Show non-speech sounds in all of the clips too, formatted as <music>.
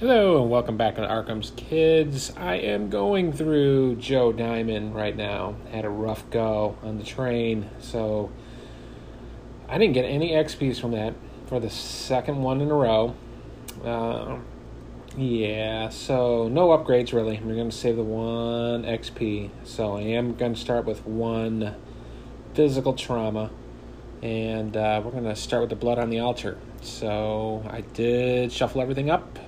Hello and welcome back to Arkham's Kids. I am going through Joe Diamond right now. Had a rough go on the train, so I didn't get any XPs from that for the second one in a row. Uh, yeah, so no upgrades really. We're going to save the one XP. So I am going to start with one physical trauma, and uh, we're going to start with the blood on the altar. So I did shuffle everything up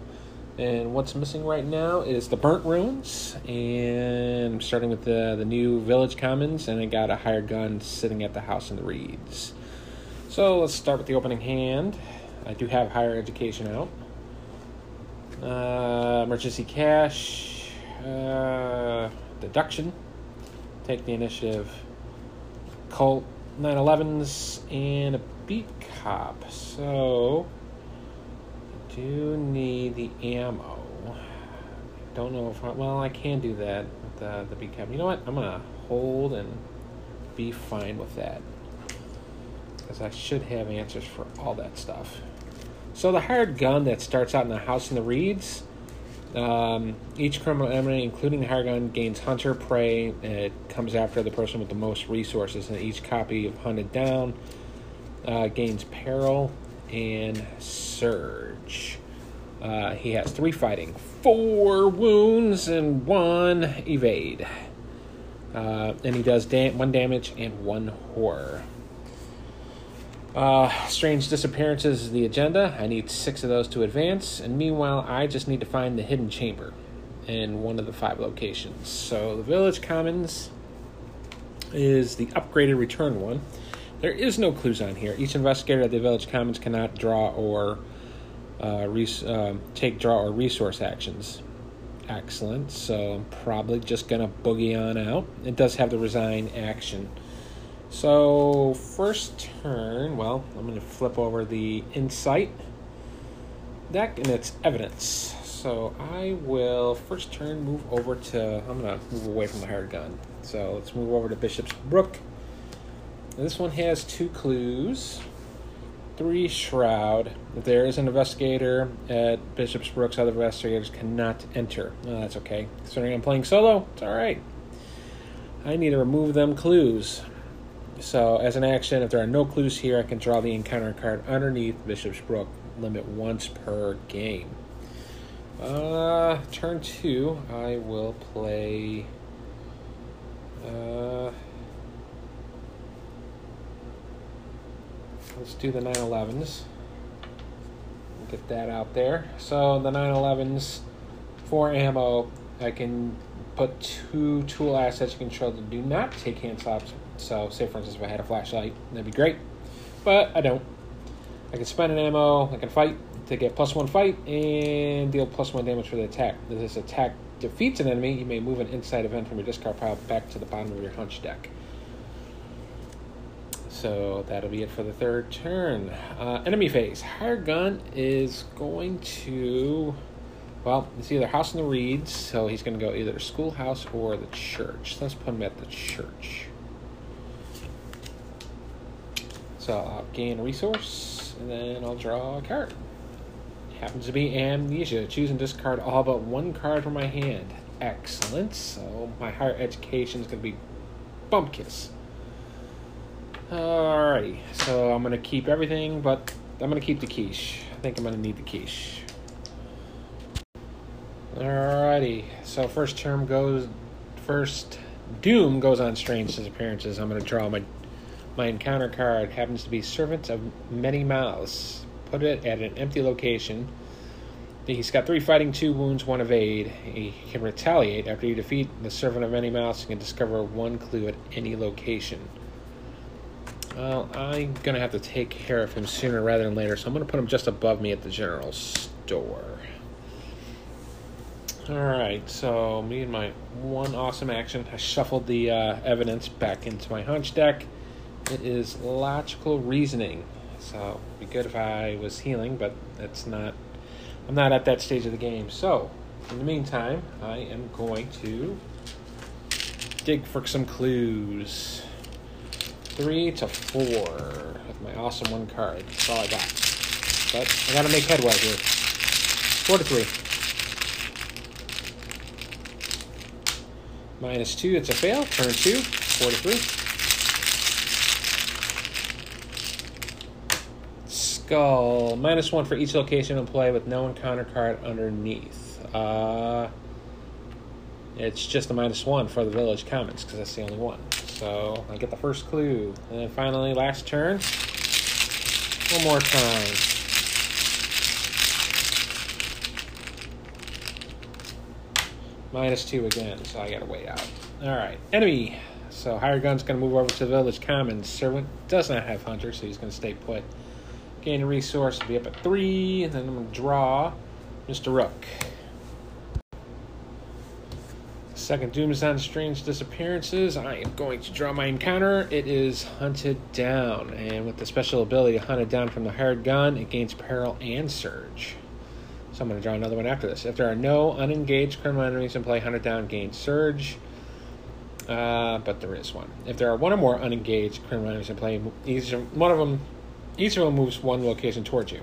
and what's missing right now is the burnt ruins, and I'm starting with the the new village commons, and I got a hired gun sitting at the house in the reeds. So let's start with the opening hand. I do have higher education out. Uh, emergency cash, uh, deduction, take the initiative, Colt, 911s, and a beat cop. So do need the ammo. Don't know if I, well I can do that the the beat cop. You know what? I'm gonna hold and be fine with that because I should have answers for all that stuff. So the hired gun that starts out in the house in the reeds. Um, each criminal enemy, including the hired gun, gains hunter prey. It comes after the person with the most resources, and each copy of hunted down uh, gains peril and surge. Uh, he has three fighting, four wounds, and one evade. Uh, and he does da- one damage and one horror. Uh, strange disappearances is the agenda. I need six of those to advance, and meanwhile, I just need to find the hidden chamber in one of the five locations. So the village commons is the upgraded return one. There is no clues on here. Each investigator at the village commons cannot draw or uh, res- uh, take draw or resource actions. Excellent. So I'm probably just gonna boogie on out. It does have the resign action. So first turn, well, I'm gonna flip over the insight deck and it's evidence. So I will first turn move over to. I'm gonna move away from the hired gun. So let's move over to Bishop's Brook. This one has two clues. Three Shroud. If there is an investigator at Bishop's Brooks, other investigators cannot enter. Oh, that's okay. Considering I'm playing solo, it's alright. I need to remove them clues. So, as an action, if there are no clues here, I can draw the encounter card underneath Bishop's Brook. Limit once per game. Uh, turn two, I will play. Uh, let's do the 911s. Get that out there. So the 911s, for ammo, I can put two tool assets you control that do not take hand slots. So, say for instance, if I had a flashlight, that'd be great. But I don't. I can spend an ammo, I can fight to get plus one fight and deal plus one damage for the attack. If this attack defeats an enemy, you may move an insight event from your discard pile back to the bottom of your hunch deck. So that'll be it for the third turn. Uh, enemy phase. Hired gun is going to. Well, it's either House in the Reeds, so he's going to go either schoolhouse or the church. Let's put him at the church. So I'll gain a resource, and then I'll draw a card. Happens to be Amnesia. Choose and discard all but one card from my hand. Excellent. So my higher education is going to be Bumpkiss. Alrighty, so I'm gonna keep everything, but I'm gonna keep the quiche. I think I'm gonna need the quiche. Alrighty, so first term goes, first Doom goes on strange disappearances. I'm gonna draw my my encounter card. Happens to be Servant of Many Mouths. Put it at an empty location. He's got three fighting, two wounds, one evade. He can retaliate after you defeat the Servant of Many Mouths. You can discover one clue at any location. Well, I'm going to have to take care of him sooner rather than later, so I'm going to put him just above me at the general store. Alright, so me and my one awesome action, I shuffled the uh, evidence back into my hunch deck. It is logical reasoning, so it'd be good if I was healing, but that's not. I'm not at that stage of the game. So, in the meantime, I am going to dig for some clues three to four with my awesome one card. That's all I got. But I gotta make headway here. Four to three. Minus two, it's a fail. Turn two, four to three. Skull, minus one for each location in play with no encounter card underneath. Uh, it's just a minus one for the village commons because that's the only one. So I get the first clue. And then finally, last turn. One more time. Minus two again, so I gotta wait out. Alright, enemy. So Hired Gun's gonna move over to the village commons. Servant does not have Hunter, so he's gonna stay put. Gain a resource, be up at three, and then I'm gonna draw Mr. Rook. Second Doom is Strange Disappearances. I am going to draw my encounter. It is Hunted Down, and with the special ability Hunted Down from the Hired Gun, it gains Peril and Surge. So I'm going to draw another one after this. If there are no unengaged criminal enemies in play, Hunted Down gains Surge. Uh, but there is one. If there are one or more unengaged criminal enemies in play, each one of them, each of them moves one location towards you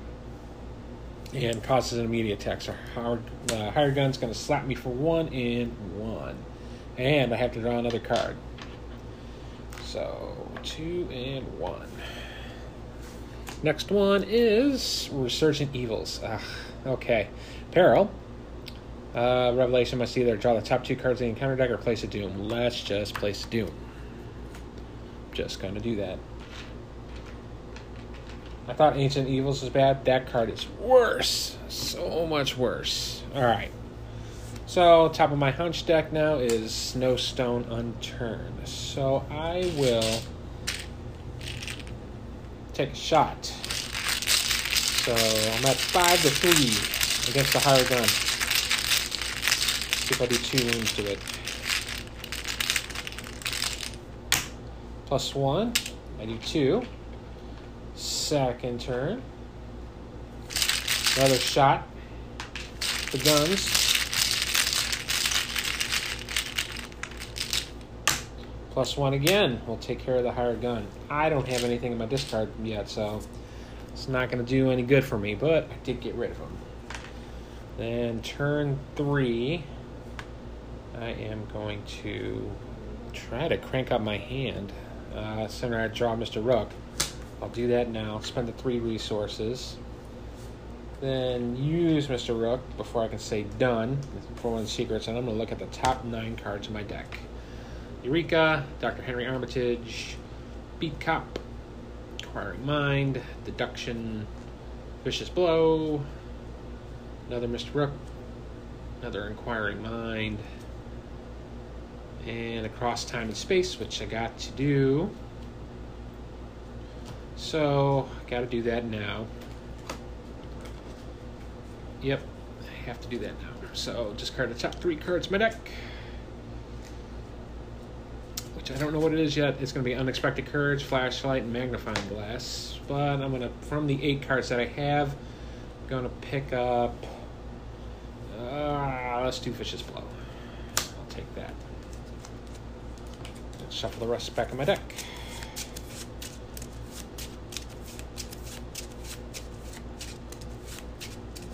and causes an immediate attack. So Howard, uh, Hired Gun's going to slap me for one and one. And I have to draw another card. So two and one. Next one is Resurgent Evils. Ugh, okay. Peril. Uh, Revelation must either draw the top two cards in the encounter deck or place a Doom. Let's just place a Doom. Just to do that. I thought Ancient Evils was bad. That card is worse. So much worse. Alright. So, top of my hunch deck now is No Stone Unturned. So, I will take a shot. So, I'm at 5 to 3 against the hired gun. See if I do 2 wounds to it. Plus 1. I do 2 second turn. Another shot. The guns. Plus one again. We'll take care of the hired gun. I don't have anything in my discard yet, so it's not going to do any good for me, but I did get rid of them. Then turn three, I am going to try to crank up my hand. Uh, I draw Mr. Rook. I'll do that now. Spend the three resources. Then use Mr. Rook before I can say done for one secrets, and I'm going to look at the top nine cards in my deck. Eureka, Dr. Henry Armitage, Beat Cop, Inquiring Mind, Deduction, Vicious Blow, another Mr. Rook, another Inquiring Mind, and Across Time and Space, which I got to do. So, got to do that now. Yep, I have to do that now. So, discard the top three cards my deck. Which I don't know what it is yet. It's going to be Unexpected Courage, Flashlight, and Magnifying Glass. But I'm going to, from the eight cards that I have, I'm going to pick up. Uh, let's do Vicious Blow. I'll take that. Shuffle the rest back in my deck.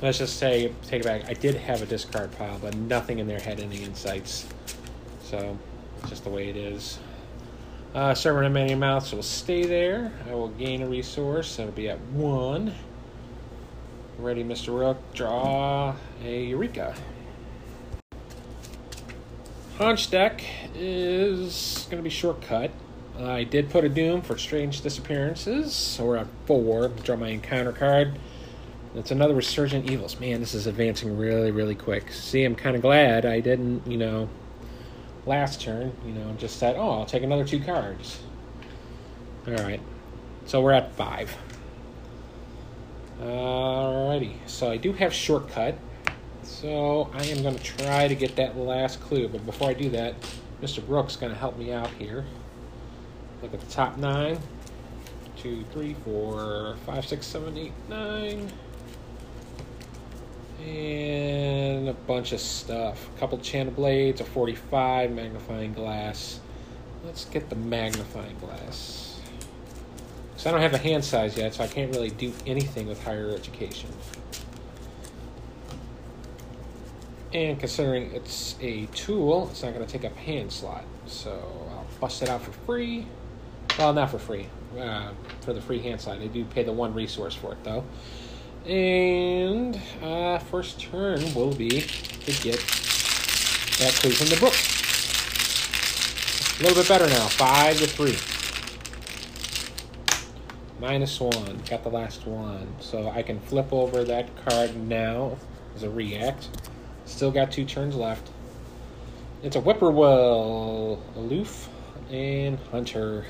let's just say, take it back. I did have a discard pile, but nothing in there had any insights. So, just the way it is. Uh, Servant of Many Mouths will stay there. I will gain a resource. That'll be at one. Ready, Mr. Rook. Draw a Eureka. Hunch deck is going to be shortcut. I did put a Doom for Strange Disappearances, so we're at four. Draw my encounter card. It's another Resurgent Evils. Man, this is advancing really, really quick. See, I'm kind of glad I didn't, you know, last turn, you know, just said, oh, I'll take another two cards. All right. So we're at five. Alrighty. So I do have shortcut. So I am going to try to get that last clue. But before I do that, Mr. Rook's going to help me out here. Look at the top nine. Two, three, four, five, six, seven, eight, nine and a bunch of stuff. A couple channel blades, a 45 magnifying glass. Let's get the magnifying glass. Because I don't have a hand size yet, so I can't really do anything with higher education. And considering it's a tool, it's not going to take up hand slot. So I'll bust it out for free. Well, not for free. Uh, for the free hand slot. They do pay the one resource for it, though. And uh, first turn will be to get that clue from the book. A little bit better now. Five to three. Minus one. Got the last one. So I can flip over that card now as a react. Still got two turns left. It's a Whippoorwill, Aloof, and Hunter.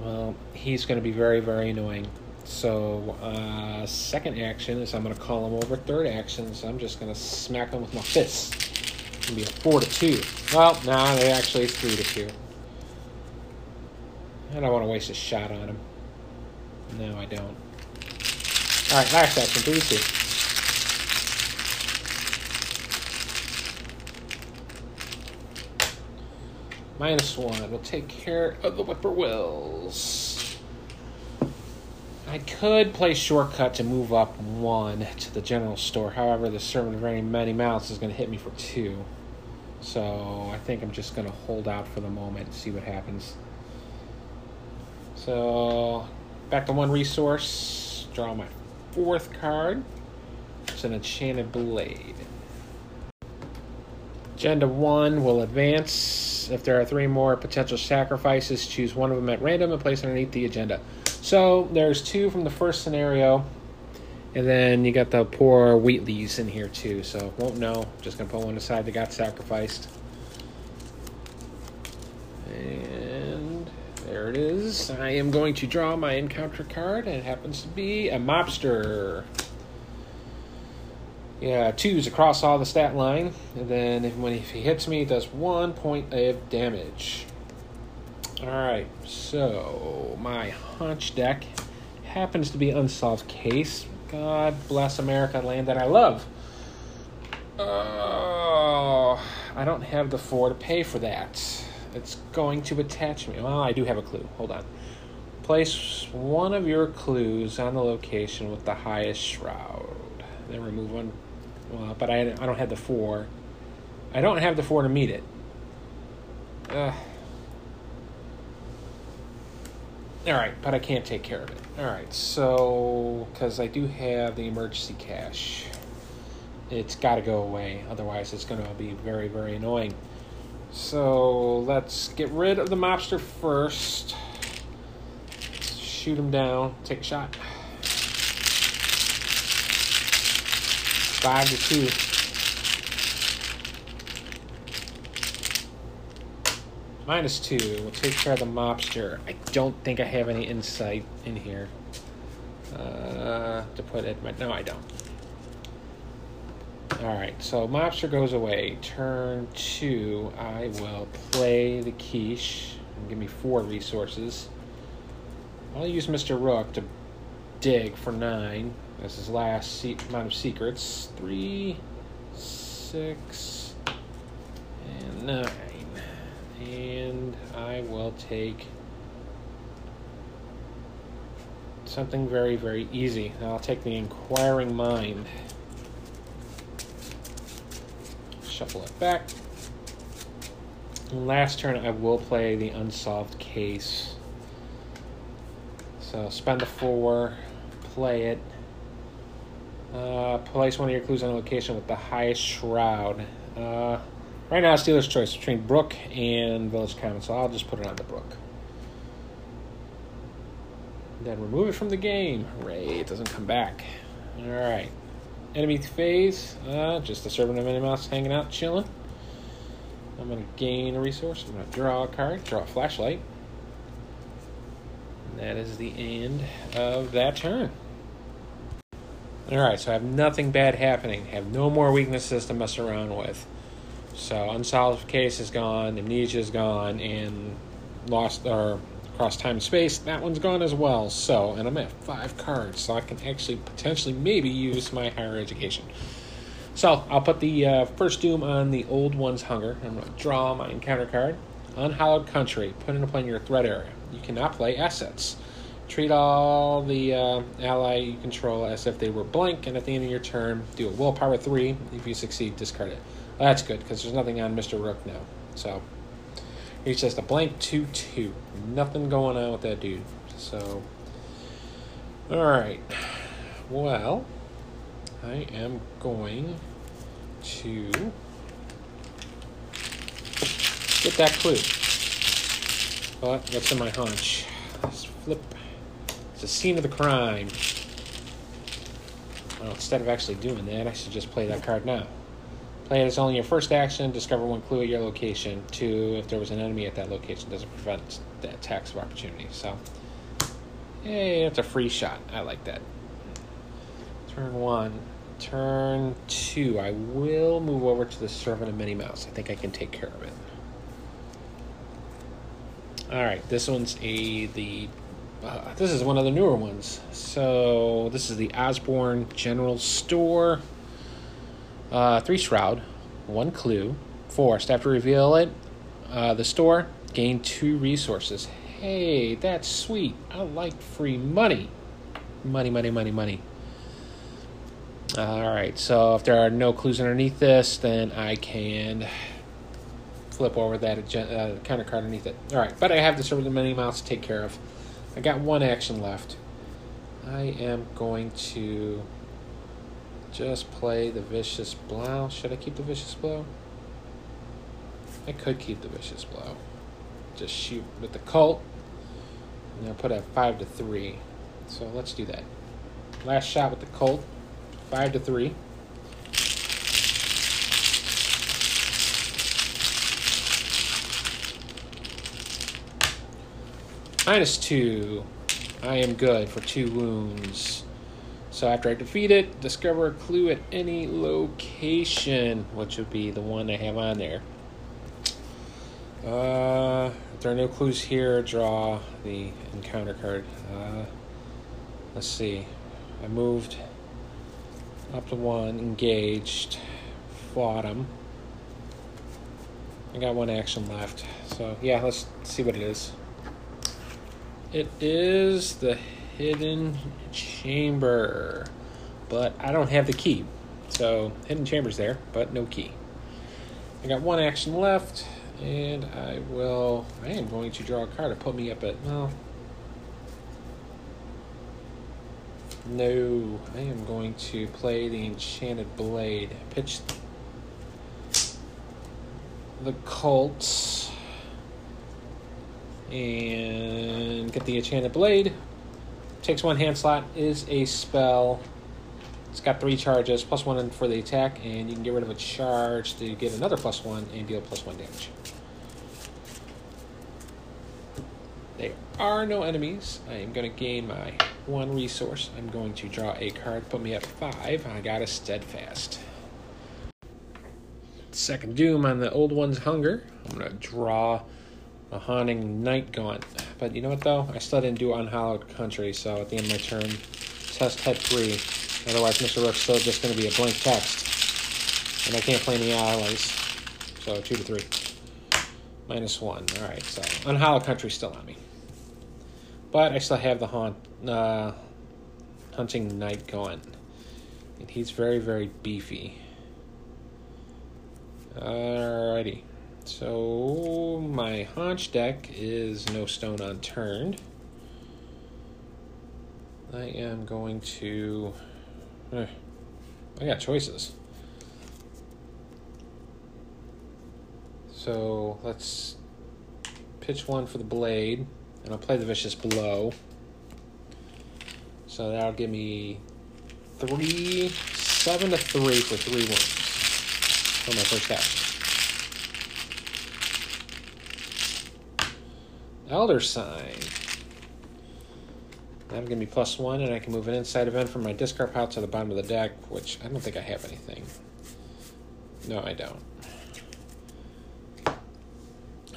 Well, he's going to be very, very annoying. So, uh, second action is I'm going to call him over. Third action is I'm just going to smack him with my fist. It's going to be a 4 to 2. Well, no, nah, it actually is 3 to 2. I don't want to waste a shot on him. No, I don't. Alright, last action, 3 to 2. Minus one. We'll take care of the whippoorwills. I could play shortcut to move up one to the general store. However, the servant of very many mouths is going to hit me for two. So I think I'm just going to hold out for the moment and see what happens. So back to one resource. Draw my fourth card. It's an enchanted blade. Agenda 1 will advance. If there are three more potential sacrifices, choose one of them at random and place underneath the agenda. So there's two from the first scenario, and then you got the poor Whateleys in here too. So won't know. Just gonna put one aside that got sacrificed. And there it is. I am going to draw my encounter card, and it happens to be a mobster. Yeah, twos across all the stat line, and then when he hits me, it does one point of damage. All right, so my hunch deck happens to be unsolved case. God bless America, land that I love. Oh, I don't have the four to pay for that. It's going to attach me. Well, I do have a clue. Hold on. Place one of your clues on the location with the highest shroud. Then remove one well, but I, I don't have the four. I don't have the four to meet it. Uh, all right, but I can't take care of it. All right, so because I do have the emergency cash, it's got to go away. Otherwise, it's going to be very, very annoying. So let's get rid of the mobster first. Shoot him down. Take a shot. Five to two. Minus two. We'll take care of the mobster. I don't think I have any insight in here uh, to put it, no, I don't. Alright, so mobster goes away. Turn two, I will play the quiche and give me four resources. I'll use Mr. Rook to dig for nine. That's his last se- amount of secrets. Three, six, and nine. And I will take something very, very easy. I'll take the Inquiring Mind. Shuffle it back. Last turn, I will play the Unsolved Case. So spend the four, play it. Uh, place one of your clues on a location with the highest shroud. Uh, right now, it's choice between Brook and Village Common, so I'll just put it on the Brook. Then remove it from the game. Hooray, it doesn't come back. Alright. Enemy phase. Uh, just a servant of any mouse hanging out, chilling. I'm going to gain a resource. I'm going to draw a card, draw a flashlight. And that is the end of that turn. Alright, so I have nothing bad happening. I have no more weaknesses to mess around with. So unsolved case is gone, amnesia is gone, and lost or cross time and space, that one's gone as well. So and I'm at five cards, so I can actually potentially maybe use my higher education. So I'll put the uh, first doom on the old one's hunger. I'm gonna draw my encounter card. Unhallowed country, put play in your threat area. You cannot play assets. Treat all the uh, ally you control as if they were blank, and at the end of your turn, do a willpower three. If you succeed, discard it. That's good because there's nothing on Mr. Rook now. So he's just a blank two two. Nothing going on with that dude. So all right. Well, I am going to get that clue. But what's in my hunch? Let's flip. It's the scene of the crime. Well, instead of actually doing that, I should just play that card now. Play it as only your first action. Discover one clue at your location. Two, if there was an enemy at that location, doesn't prevent the attacks of opportunity. So, hey, that's a free shot. I like that. Turn one. Turn two. I will move over to the Servant of Minnie Mouse. I think I can take care of it. All right, this one's a the. Uh, this is one of the newer ones. So this is the Osborne General Store. Uh, three shroud, one clue. Forced after reveal it, uh, the store gain two resources. Hey, that's sweet. I like free money. Money, money, money, money. All right, so if there are no clues underneath this, then I can flip over that uh, counter card underneath it. All right, but I have the Servant Minnie Mouse to take care of. I got one action left. I am going to just play the Vicious Blow. Should I keep the Vicious Blow? I could keep the Vicious Blow. Just shoot with the Colt. And I'll put a 5 to 3. So let's do that. Last shot with the Colt. 5 to 3. Minus two. I am good for two wounds. So after I defeat it, discover a clue at any location, which would be the one I have on there. Uh, if there are no clues here, draw the encounter card. Uh, let's see. I moved up to one, engaged, fought him. I got one action left. So yeah, let's see what it is. It is the hidden chamber, but I don't have the key. So hidden chamber's there, but no key. I got one action left, and I will. I am going to draw a card to put me up at well. No, I am going to play the Enchanted Blade. Pitch the Colts and get the enchanted blade. Takes one hand slot, is a spell. It's got three charges, plus one for the attack, and you can get rid of a charge to get another plus one and deal plus one damage. There are no enemies. I am going to gain my one resource. I'm going to draw a card, put me at five. I got a steadfast. Second doom on the old one's hunger. I'm going to draw a haunting night gaunt. But you know what though? I still didn't do unhallowed country, so at the end of my turn, test type three. Otherwise, Mr. Rook's still just going to be a blank text, and I can't play any allies. So two to three, minus one. All right, so unhallowed country still on me, but I still have the haunt uh, hunting Knight going, and he's very very beefy. Alrighty. So my hunch deck is no stone unturned. I am going to. Eh, I got choices. So let's pitch one for the blade, and I'll play the vicious blow. So that'll give me three, seven to three for three wounds for my first action. Elder Sign. That'll give me plus one, and I can move an insight event from my discard pile to the bottom of the deck, which I don't think I have anything. No, I don't.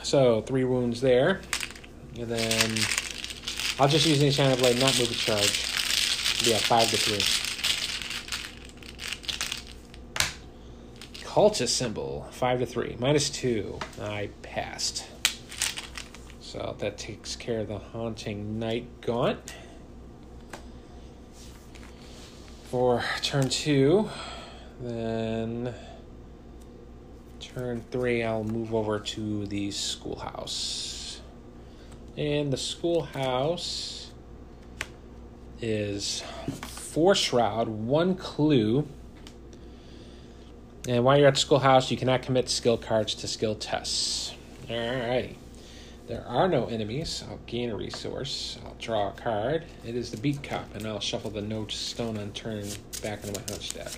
So, three wounds there. And then I'll just use the Enchanted Blade, not move a charge. Yeah, five to three. Cultist symbol, five to three. Minus two. I passed. So uh, that takes care of the Haunting Night Gaunt. For turn two, then turn three, I'll move over to the schoolhouse. And the schoolhouse is four shroud, one clue. And while you're at schoolhouse, you cannot commit skill cards to skill tests. All right. There are no enemies. I'll gain a resource. I'll draw a card. It is the Beat Cop, and I'll shuffle the No Stone Unturned back into my hunch deck.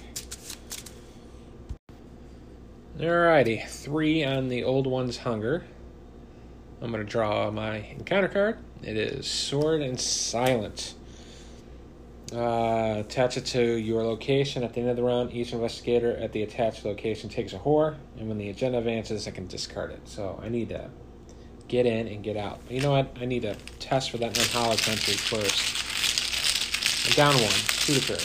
Alrighty, three on the Old One's Hunger. I'm going to draw my encounter card. It is Sordid and Silent. Uh, attach it to your location. At the end of the round, each investigator at the attached location takes a horror, and when the agenda advances, I can discard it. So I need to get in and get out. But you know what? I need to test for that unhallowed country first. I'm down one, two to third.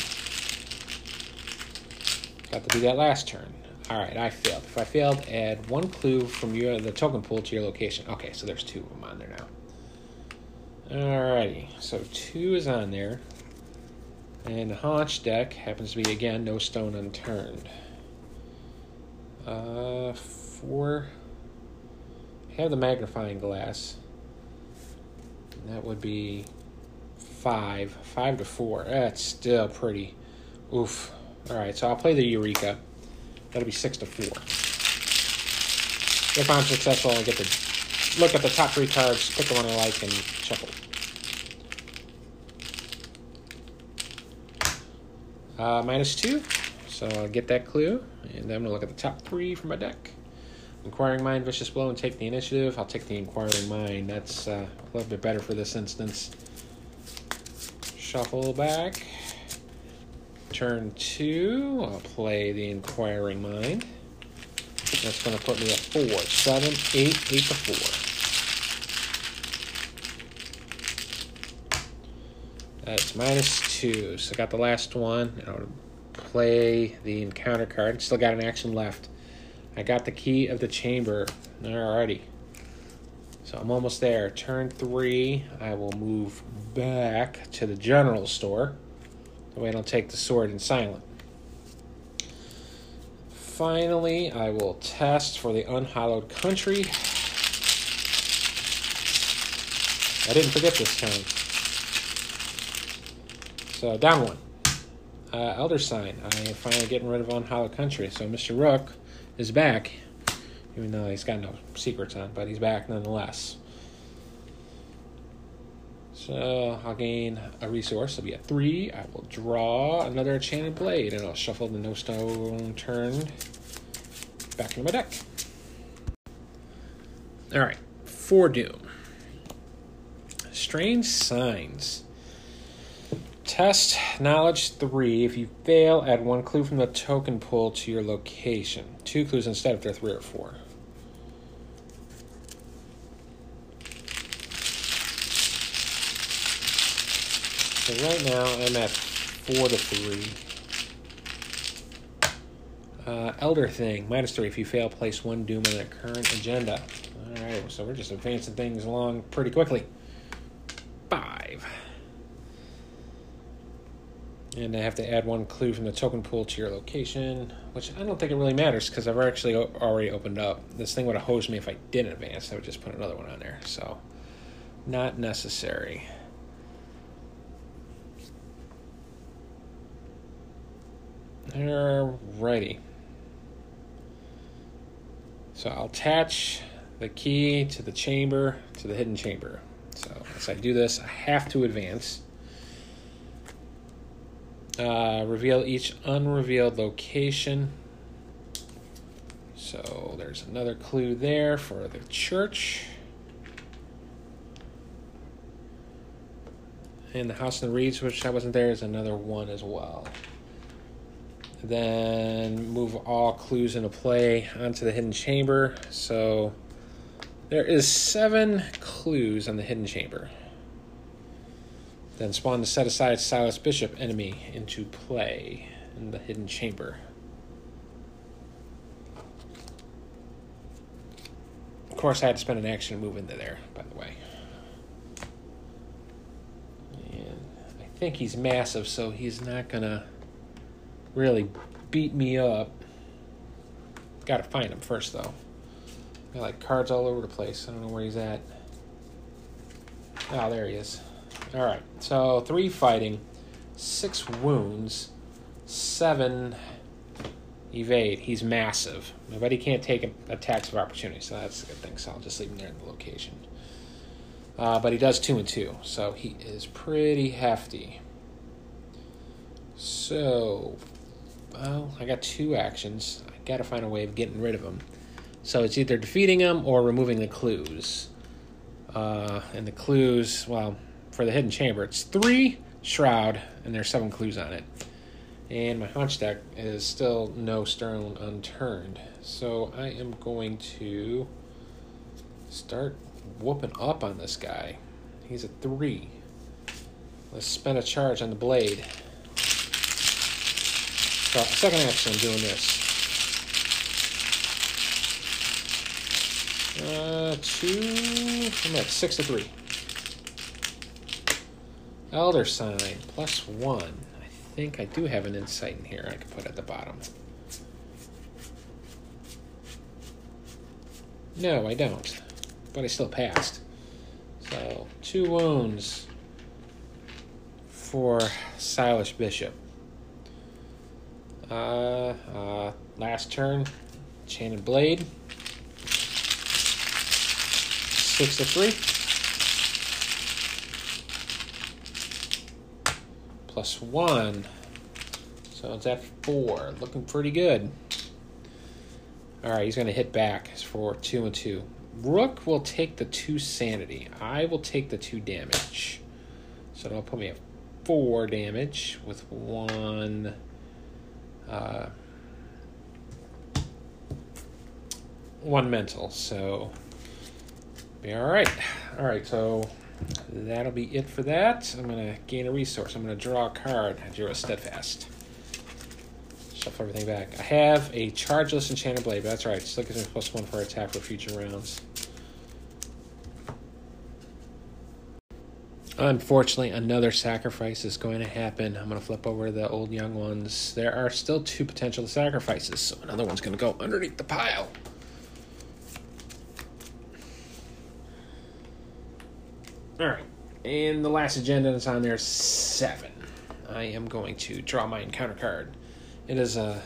Got to do that last turn. All right, I failed. If I failed, add one clue from your the token pool to your location. Okay, so there's two of them on there now. Alrighty, so two is on there. And the hunch deck happens to be, again, no stone unturned. Uh, four have the magnifying glass. That would be five. Five to four. That's still pretty. Oof. Alright, so I'll play the Eureka. That'll be six to four. If I'm successful, I get to look at the top three cards, pick the one I like, and shuffle. Uh, minus two. So I'll get that clue. And then I'm to look at the top three from my deck. Inquiring Mind, Vicious Blow, and take the initiative. I'll take the Inquiring Mind. That's uh, a little bit better for this instance. Shuffle back. Turn two, I'll play the Inquiring Mind. That's going to put me at four, seven, eight, eight to four. That's minus two. So I got the last one. I'll play the encounter card. Still got an action left. I got the key of the chamber. Alrighty. So I'm almost there. Turn three, I will move back to the general store. That way I don't take the Sordid and Silent. Finally, I will test for the unhallowed country. I didn't forget this time. So down one. Uh, Elder Sign. I am finally getting rid of unhallowed country. So Mr. Rook is back, even though he's got no secrets on, but he's back nonetheless. So I'll gain a resource. I'll be at three. I will draw another enchanted blade, and I'll shuffle the no stone turned back into my deck. All right, for Doom. Strange signs. Test knowledge three. If you fail, add one clue from the token pool to your location. Two clues instead if they're three or four. So right now I'm at four to three. Uh, Elder Thing, minus three. If you fail, place one doom on the current agenda. Alright, so we're just advancing things along pretty quickly. Five. And I have to add one clue from the token pool to your location, which I don't think it really matters because I've actually already opened up. This thing would have hosed me if I didn't advance. I would just put another one on there. So, not necessary. Alrighty. So I'll attach the key to the chamber, to the hidden chamber. So as I do this, I have to advance. Uh, reveal each unrevealed location. So there's another clue there for the church. And the house in the reeds, which I wasn't there, is another one as well. Then move all clues into play onto the hidden chamber. So there is seven clues on the hidden chamber. Then spawn to set aside Silas Bishop enemy into play in the hidden chamber. Of course, I had to spend an action to move into there, by the way. And I think he's massive, so he's not gonna really beat me up. Gotta find him first, though. Got like cards all over the place. I don't know where he's at. Oh, there he is. All right. So three fighting, six wounds, seven evade. He's massive, he can't take attacks of opportunity, so that's a good thing. So I'll just leave him there in the location. Uh, but he does two and two, so he is pretty hefty. So, well, I got two actions. I got to find a way of getting rid of him. So it's either defeating him or removing the clues. Uh, and the clues, well, for the hidden chamber, it's three shroud, and there's seven clues on it. And my hunch deck is still no stone unturned. So I am going to start whooping up on this guy. He's a three. Let's spend a charge on the blade. So, second action, I'm doing this. Uh, two. I'm at six to three. Elder sign plus one I think I do have an insight in here I can put at the bottom. No, I don't. But I still passed. So, two wounds for Silas Bishop. Uh, uh, last turn, Chain and Blade. Six to three. Plus one. So it's at four. Looking pretty good. All right, he's going to hit back for two and two. Rook will take the two sanity. I will take the two damage. So that'll put me at four damage with one. Uh, one mental. So be all right. All right. So that'll be it for that. I'm going to gain a resource. I'm going to draw a card. I drew a Steadfast. Shuffle everything back. I have a chargeless Enchanted Blade, but that's right. Still gives me plus one for attack for future rounds. Unfortunately, another sacrifice is going to happen. I'm going to flip over the old young ones. There are still two potential sacrifices, so another one's going to go underneath the pile. All right. And the last agenda that's on there is seven. I am going to draw my encounter card. It is a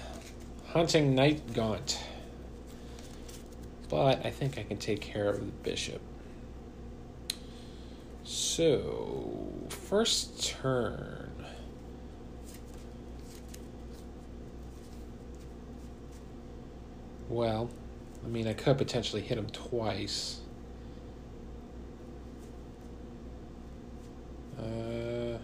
Haunting Night Gaunt. But I think I can take care of the bishop. So, first turn. Well, I mean, I could potentially hit him twice. Uh,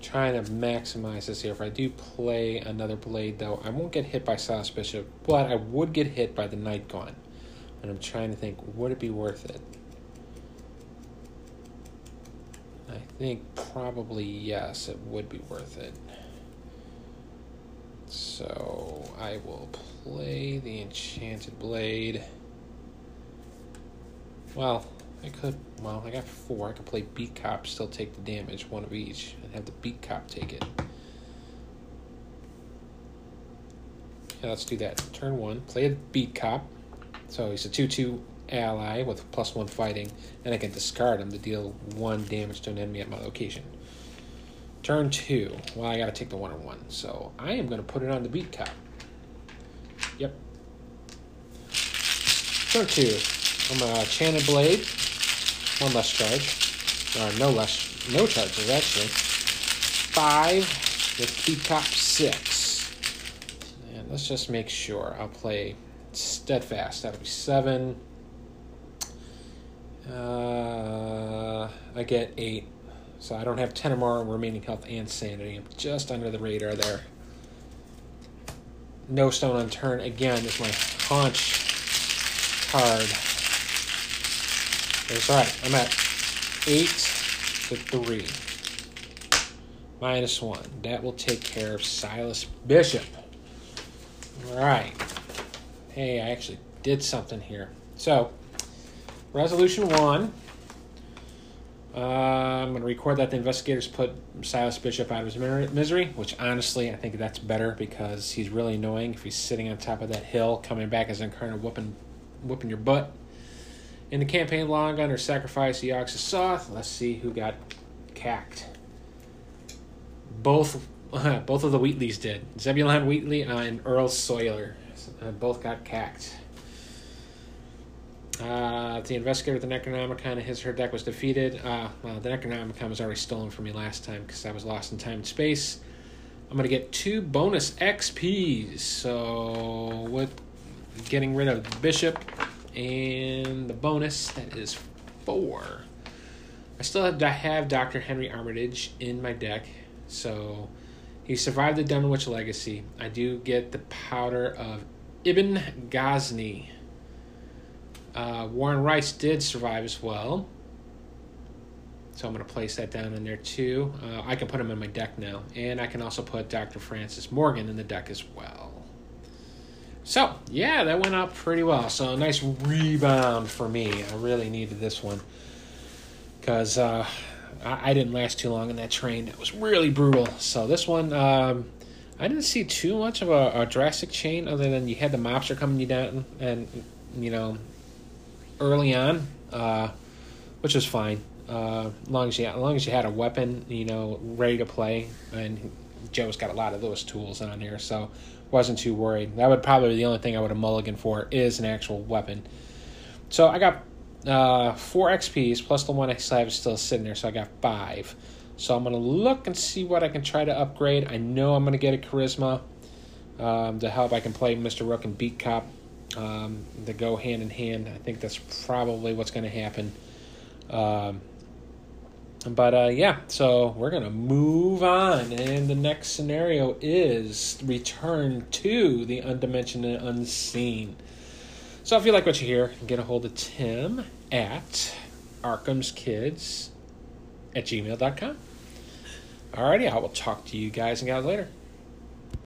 trying to maximize this here. If I do play another blade, though, I won't get hit by Silas Bishop, but I would get hit by the Night Gaunt. And I'm trying to think, would it be worth it? I think probably yes, it would be worth it. So I will play the Enchanted Blade. Well, I could, well, I got four. I could play Beat Cop, still take the damage, one of each, and have the Beat Cop take it. Yeah, let's do that. Turn one, play a Beat Cop. So he's a 2 2 ally with plus one fighting, and I can discard him to deal one damage to an enemy at my location. Turn two, well, I gotta take the one on one, so I am gonna put it on the Beat Cop. Yep. Turn two, I'm a Enchanted Blade one less charge. Or no less, no charges actually. Five with Cop six. And let's just make sure. I'll play Steadfast. That'll be seven. Uh, I get eight. So I don't have 10 or more remaining health and sanity. I'm just under the radar there. No stone unturned again is my hunch card. That's right. I'm at eight to three. Minus one. That will take care of Silas Bishop. All right. Hey, I actually did something here. So, resolution one Uh, I'm going to record that the investigators put Silas Bishop out of his misery, which honestly I think that's better because he's really annoying if he's sitting on top of that hill, coming back as an incarnate whooping, whooping your butt. In the campaign long gun or sacrifice the Yog-Sothoth, let's see who got cacked. Both, <laughs> both of the Whateleys did. Zebulon Whateley and Earl Sawyer uh, both got cacked. Uh, the investigator with the Necronomicon, his her deck was defeated. Uh, well, the Necronomicon was already stolen from me last time because I was lost in time and space. I'm gonna get two bonus XPs. So with getting rid of bishop and the bonus that is four. I still have, have Dr. Henry Armitage in my deck, so he survived the Dunwich legacy. I do get the powder of Ibn-Ghazi. Uh, Warren Rice did survive as well. So I'm going to place that down in there too. Uh, I can put him in my deck now. And I can also put Dr. Francis Morgan in the deck as well. So, yeah, that went out pretty well. So, a nice rebound for me. I really needed this one. Because uh, I, I, didn't last too long in that train. It was really brutal. So, this one, um, I didn't see too much of a, a, drastic chain other than you had the mobster coming you down and, you know, early on, uh, which was fine. Uh, as long as you as long as you had a weapon, you know, ready to play, and Joe's got a lot of those tools on here, so wasn't too worried. That would probably be the only thing I would have mulligan for is an actual weapon. So I got uh, four XPs plus the one I still have still sitting there, so I got five. So I'm gonna look and see what I can try to upgrade. I know I'm gonna get a charisma um, to help. I can play Mr. Rook and Beat Cop um, to go hand in hand. I think that's probably what's to happen. Um, but uh, yeah, so we're to move on. And the next scenario is return to the undimensioned and unseen. So if you like what you hear, get a hold of Tim at Arkham's Kids at gmail.com. Alrighty, I will talk to you guys and guys later.